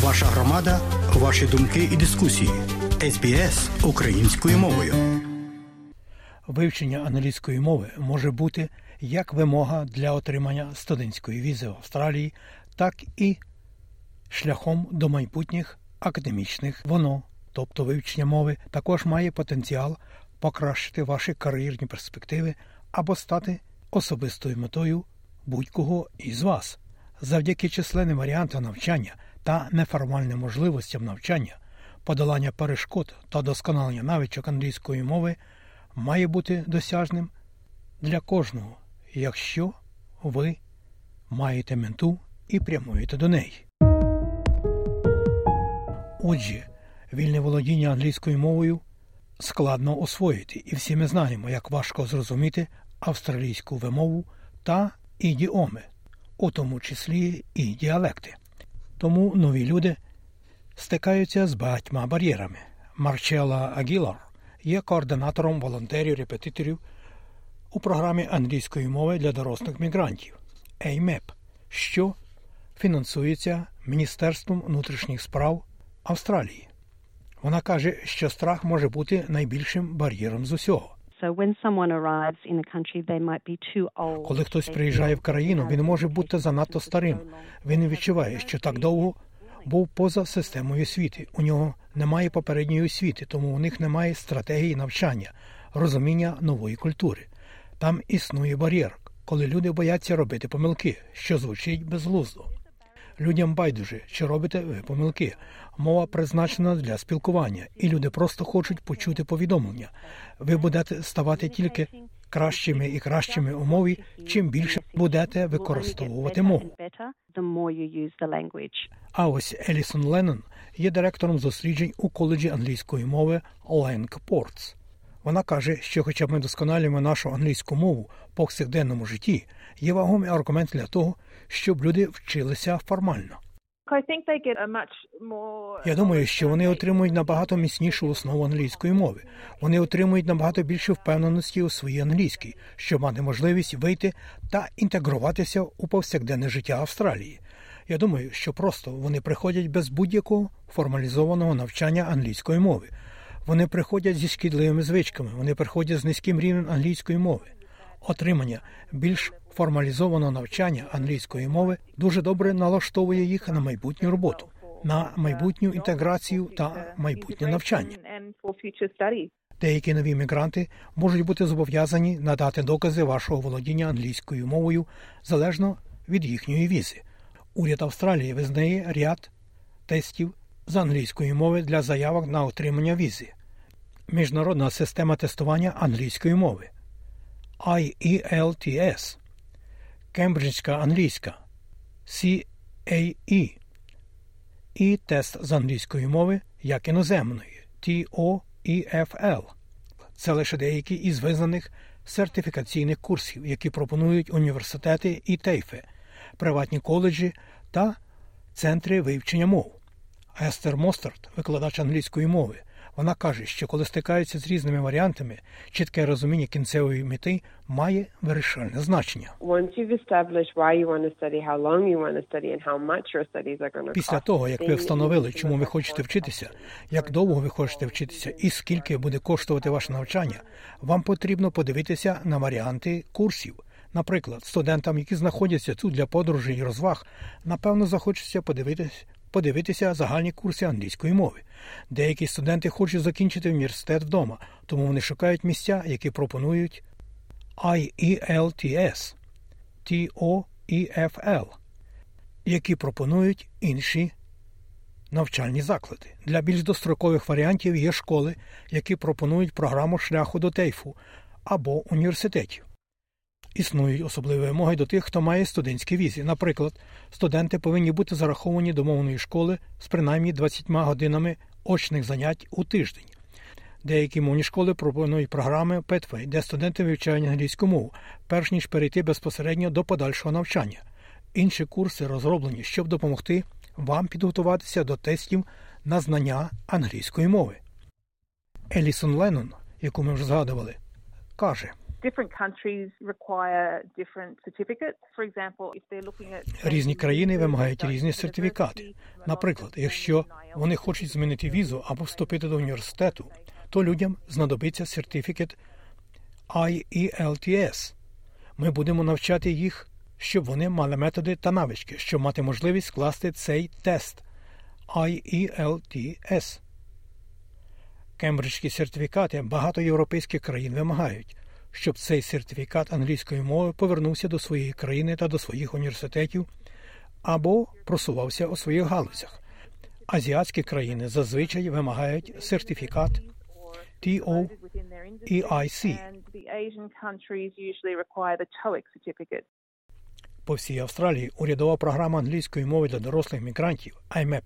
Ваша громада, ваші думки і дискусії. СБС українською мовою. Вивчення англійської мови може бути як вимога для отримання студентської візи в Австралії, так і шляхом до майбутніх академічних воно, тобто вивчення мови, також має потенціал покращити ваші кар'єрні перспективи або стати особистою метою будь-кого із вас. Завдяки численним варіантам навчання та неформальним можливостям навчання, подолання перешкод та досконалення навичок англійської мови має бути досяжним для кожного, якщо ви маєте менту і прямуєте до неї. Отже, вільне володіння англійською мовою складно освоїти, і всі ми знаємо, як важко зрозуміти австралійську вимову та ідіоми, у тому числі і діалекти. Тому нові люди стикаються з багатьма бар'єрами. Марчела Агілар є координатором волонтерів-репетиторів у програмі англійської мови для дорослих мігрантів AMEP, що фінансується Міністерством внутрішніх справ Австралії. Вона каже, що страх може бути найбільшим бар'єром з усього. Коли хтось приїжджає в країну, він може бути занадто старим. Він відчуває, що так довго був поза системою освіти. У нього немає попередньої освіти, тому у них немає стратегії навчання, розуміння нової культури. Там існує бар'єр, коли люди бояться робити помилки, що звучить безглуздо. Людям байдуже, чи робите ви помилки. Мова призначена для спілкування, і люди просто хочуть почути повідомлення. Ви будете ставати тільки кращими і кращими у мові, чим більше будете використовувати мову. А ось Елісон Леннон є директором досліджень у коледжі англійської мови Ленк Портс. Вона каже, що, хоча б ми досконалюємо нашу англійську мову в повсякденному житті, є вагомий аргумент для того, щоб люди вчилися формально. Я думаю, що вони отримують набагато міцнішу основу англійської мови. Вони отримують набагато більше впевненості у своїй англійській, щоб мати можливість вийти та інтегруватися у повсякденне життя Австралії. Я думаю, що просто вони приходять без будь-якого формалізованого навчання англійської мови. Вони приходять зі шкідливими звичками, вони приходять з низьким рівнем англійської мови. Отримання більш формалізованого навчання англійської мови дуже добре налаштовує їх на майбутню роботу, на майбутню інтеграцію та майбутнє навчання. Деякі нові мігранти можуть бути зобов'язані надати докази вашого володіння англійською мовою залежно від їхньої візи. Уряд Австралії визнає ряд тестів з англійської мови для заявок на отримання візи. Міжнародна система тестування англійської мови IELTS, Кембриджська англійська CAE і тест з англійської мови як іноземної TOEFL. Це лише деякі із визнаних сертифікаційних курсів, які пропонують університети і тейфи, приватні коледжі та центри вивчення мов. Естер Мостарт, викладач англійської мови, вона каже, що коли стикаються з різними варіантами, чітке розуміння кінцевої мети має вирішальне значення. Після того, як ви встановили, чому ви хочете вчитися, як довго ви хочете вчитися і скільки буде коштувати ваше навчання, вам потрібно подивитися на варіанти курсів. Наприклад, студентам, які знаходяться тут для подорожей і розваг, напевно, захочеться подивитися подивитися загальні курси англійської мови. Деякі студенти хочуть закінчити університет вдома, тому вони шукають місця, які пропонують IELTS, TOEFL, які пропонують інші навчальні заклади. Для більш дострокових варіантів є школи, які пропонують програму шляху до тейфу або університетів. Існують особливі вимоги до тих, хто має студентські візі. Наприклад, студенти повинні бути зараховані до мовної школи з принаймні 20 годинами очних занять у тиждень. Деякі мовні школи пропонують програми Pathway, де студенти вивчають англійську мову, перш ніж перейти безпосередньо до подальшого навчання. Інші курси розроблені, щоб допомогти вам підготуватися до тестів на знання англійської мови. Елісон Леннон, яку ми вже згадували, каже. Різні країни вимагають різні сертифікати. Наприклад, якщо вони хочуть змінити візу або вступити до університету, то людям знадобиться сертифікат IELTS. Ми будемо навчати їх, щоб вони мали методи та навички, щоб мати можливість скласти цей тест IELTS. Кембриджські сертифікати багато європейських країн вимагають, щоб цей сертифікат англійської мови повернувся до своєї країни та до своїх університетів або просувався у своїх галузях. Азіатські країни зазвичай вимагають сертифікат TOEIC. По всій Австралії урядова програма англійської мови для дорослих мігрантів IMEP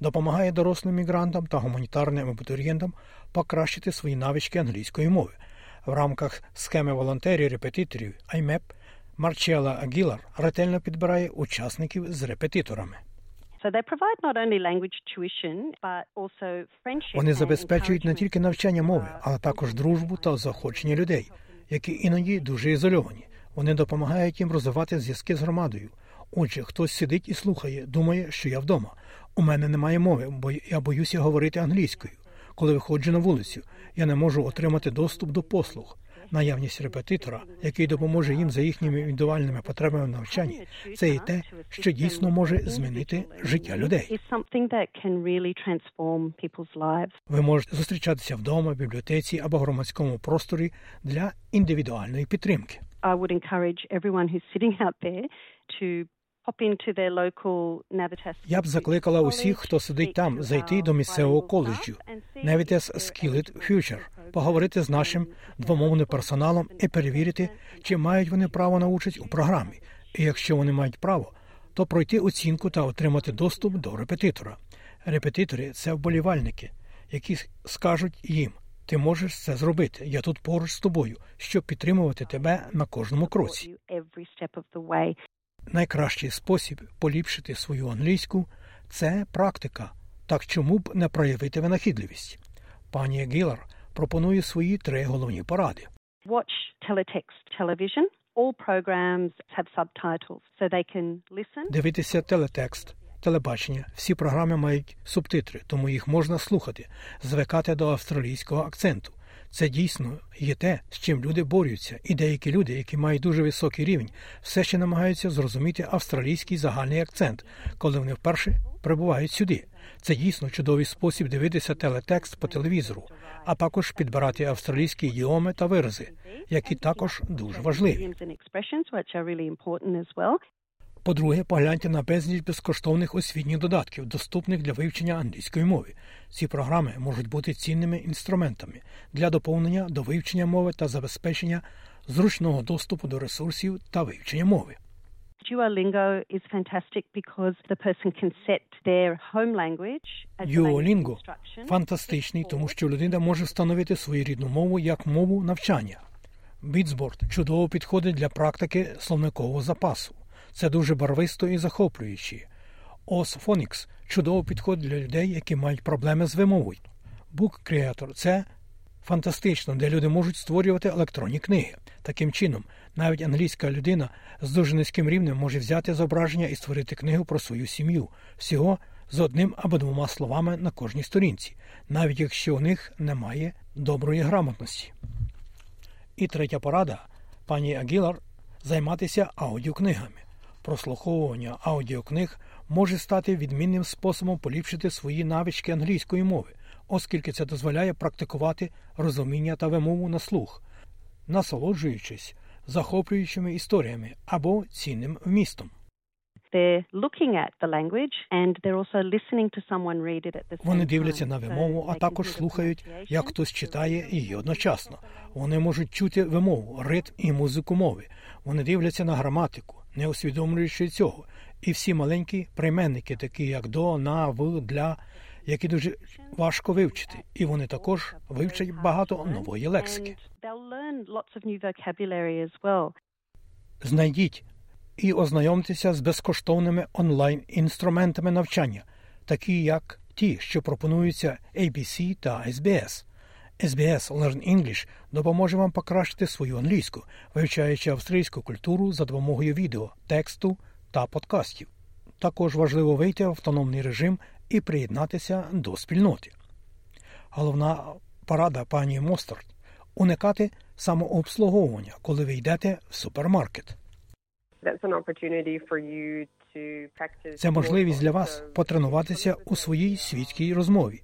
допомагає дорослим мігрантам та гуманітарним абітурієнтам покращити свої навички англійської мови. В рамках схеми волонтерів-репетиторів IMEP Марчела Агілар ретельно підбирає учасників з репетиторами. Вони забезпечують не тільки навчання мови, але також дружбу та заохочення людей, які іноді дуже ізольовані. Вони допомагають їм розвивати зв'язки з громадою. Отже, хтось сидить і слухає, думає, що я вдома. У мене немає мови, бо я боюся говорити англійською. Коли виходжу на вулицю, я не можу отримати доступ до послуг. Наявність репетитора, який допоможе їм за їхніми індивідуальними потребами в навчанні, це і те, що дійсно може змінити життя людей. Ви можете зустрічатися вдома, в бібліотеці або громадському просторі для індивідуальної підтримки. I would encourage everyone who's sitting out there to Я б закликала усіх, хто сидить там, зайти до місцевого коледжу Navitas Skillet Future, поговорити з нашим двомовним персоналом і перевірити, чи мають вони право на участь у програмі. І якщо вони мають право, то пройти оцінку та отримати доступ до репетитора. Репетитори це вболівальники, які скажуть їм: ти можеш це зробити. Я тут поруч з тобою, щоб підтримувати тебе на кожному кроці. Найкращий спосіб поліпшити свою англійську це практика. Так чому б не проявити винахідливість? Пані Гілар пропонує свої три головні поради. Watch teletext television. All programs have subtitles, so they can listen. Дивитися телетекст, телебачення. Всі програми мають субтитри, тому їх можна слухати, звикати до австралійського акценту. Це дійсно є те, з чим люди борються, і деякі люди, які мають дуже високий рівень, все ще намагаються зрозуміти австралійський загальний акцент, коли вони вперше прибувають сюди. Це дійсно чудовий спосіб дивитися телетекст по телевізору, а також підбирати австралійські ідіоми та вирази, які також дуже важливі. По-друге, погляньте на безліч безкоштовних освітніх додатків, доступних для вивчення англійської мови. Ці програми можуть бути цінними інструментами для доповнення до вивчення мови та забезпечення зручного доступу до ресурсів та вивчення мови. Duolingo is fantastic because the person can set their home language as Duolingo фантастичний, тому що людина може встановити свою рідну мову як мову навчання. Бітсборд чудово підходить для практики словникового запасу. Це дуже барвисто і захоплююче. Осфонікс чудово підходить для людей, які мають проблеми з вимовою. Book Creator – це фантастично, де люди можуть створювати електронні книги. Таким чином, навіть англійська людина з дуже низьким рівнем може взяти зображення і створити книгу про свою сім'ю всього з одним або двома словами на кожній сторінці, навіть якщо у них немає доброї грамотності. І третя порада пані Агілар займатися аудіокнигами. Прослуховування аудіокниг може стати відмінним способом поліпшити свої навички англійської мови, оскільки це дозволяє практикувати розуміння та вимову на слух, насолоджуючись захоплюючими історіями або цінним вмістом. Вони дивляться на вимову, а також слухають, як хтось читає її одночасно. Вони можуть чути вимову, ритм і музику мови. Вони дивляться на граматику, не усвідомлюючи цього. І всі маленькі прийменники, такі як до, на, в, для, які дуже важко вивчити. І вони також вивчать багато нової лексики. Знайдіть і ознайомтеся з безкоштовними онлайн-інструментами навчання, такі як ті, що пропонуються ABC та SBS. SBS Learn English допоможе вам покращити свою англійську, вивчаючи австрійську культуру за допомогою відео, тексту та подкастів. Також важливо вийти в автономний режим і приєднатися до спільноти. Головна порада пані Мостерт уникати самообслуговування, коли ви йдете в супермаркет. Це можливість для вас потренуватися у своїй світській розмові.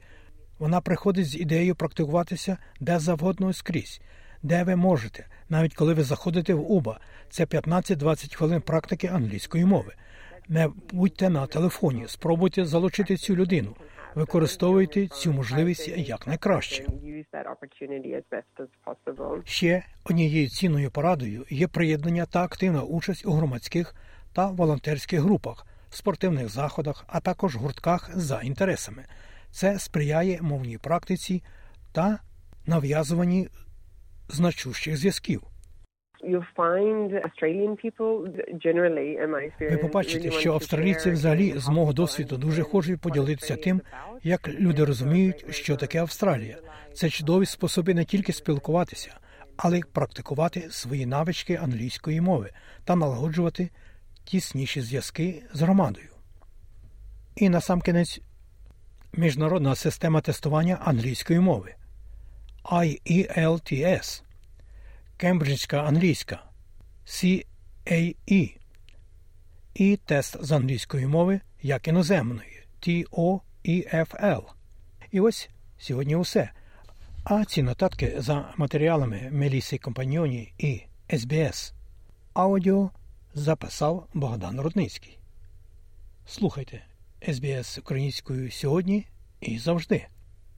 Вона приходить з ідеєю практикуватися де завгодно скрізь, де ви можете, навіть коли ви заходите в Уба. Це 15-20 хвилин практики англійської мови. Не будьте на телефоні, спробуйте залучити цю людину. Використовуйте цю можливість якнайкраще. Ще однією цінною порадою є приєднання та активна участь у громадських та волонтерських групах, спортивних заходах, а також гуртках за інтересами. Це сприяє мовній практиці та нав'язуванні значущих зв'язків. Ви побачите, що австралійці взагалі з мого досвіду дуже хочуть поділитися тим, як люди розуміють, що таке Австралія. Це чудові способи не тільки спілкуватися, але й практикувати свої навички англійської мови та налагоджувати тісніші зв'язки з громадою. І насамкінець міжнародна система тестування англійської мови. IELTS, Кембриджська англійська. CAE і тест з англійської мови як іноземної. TOEFL. І ось сьогодні усе. А ці нотатки за матеріалами Меліси Компаньйоні і СБС аудіо записав Богдан Рудницький. Слухайте СБС українською сьогодні і завжди.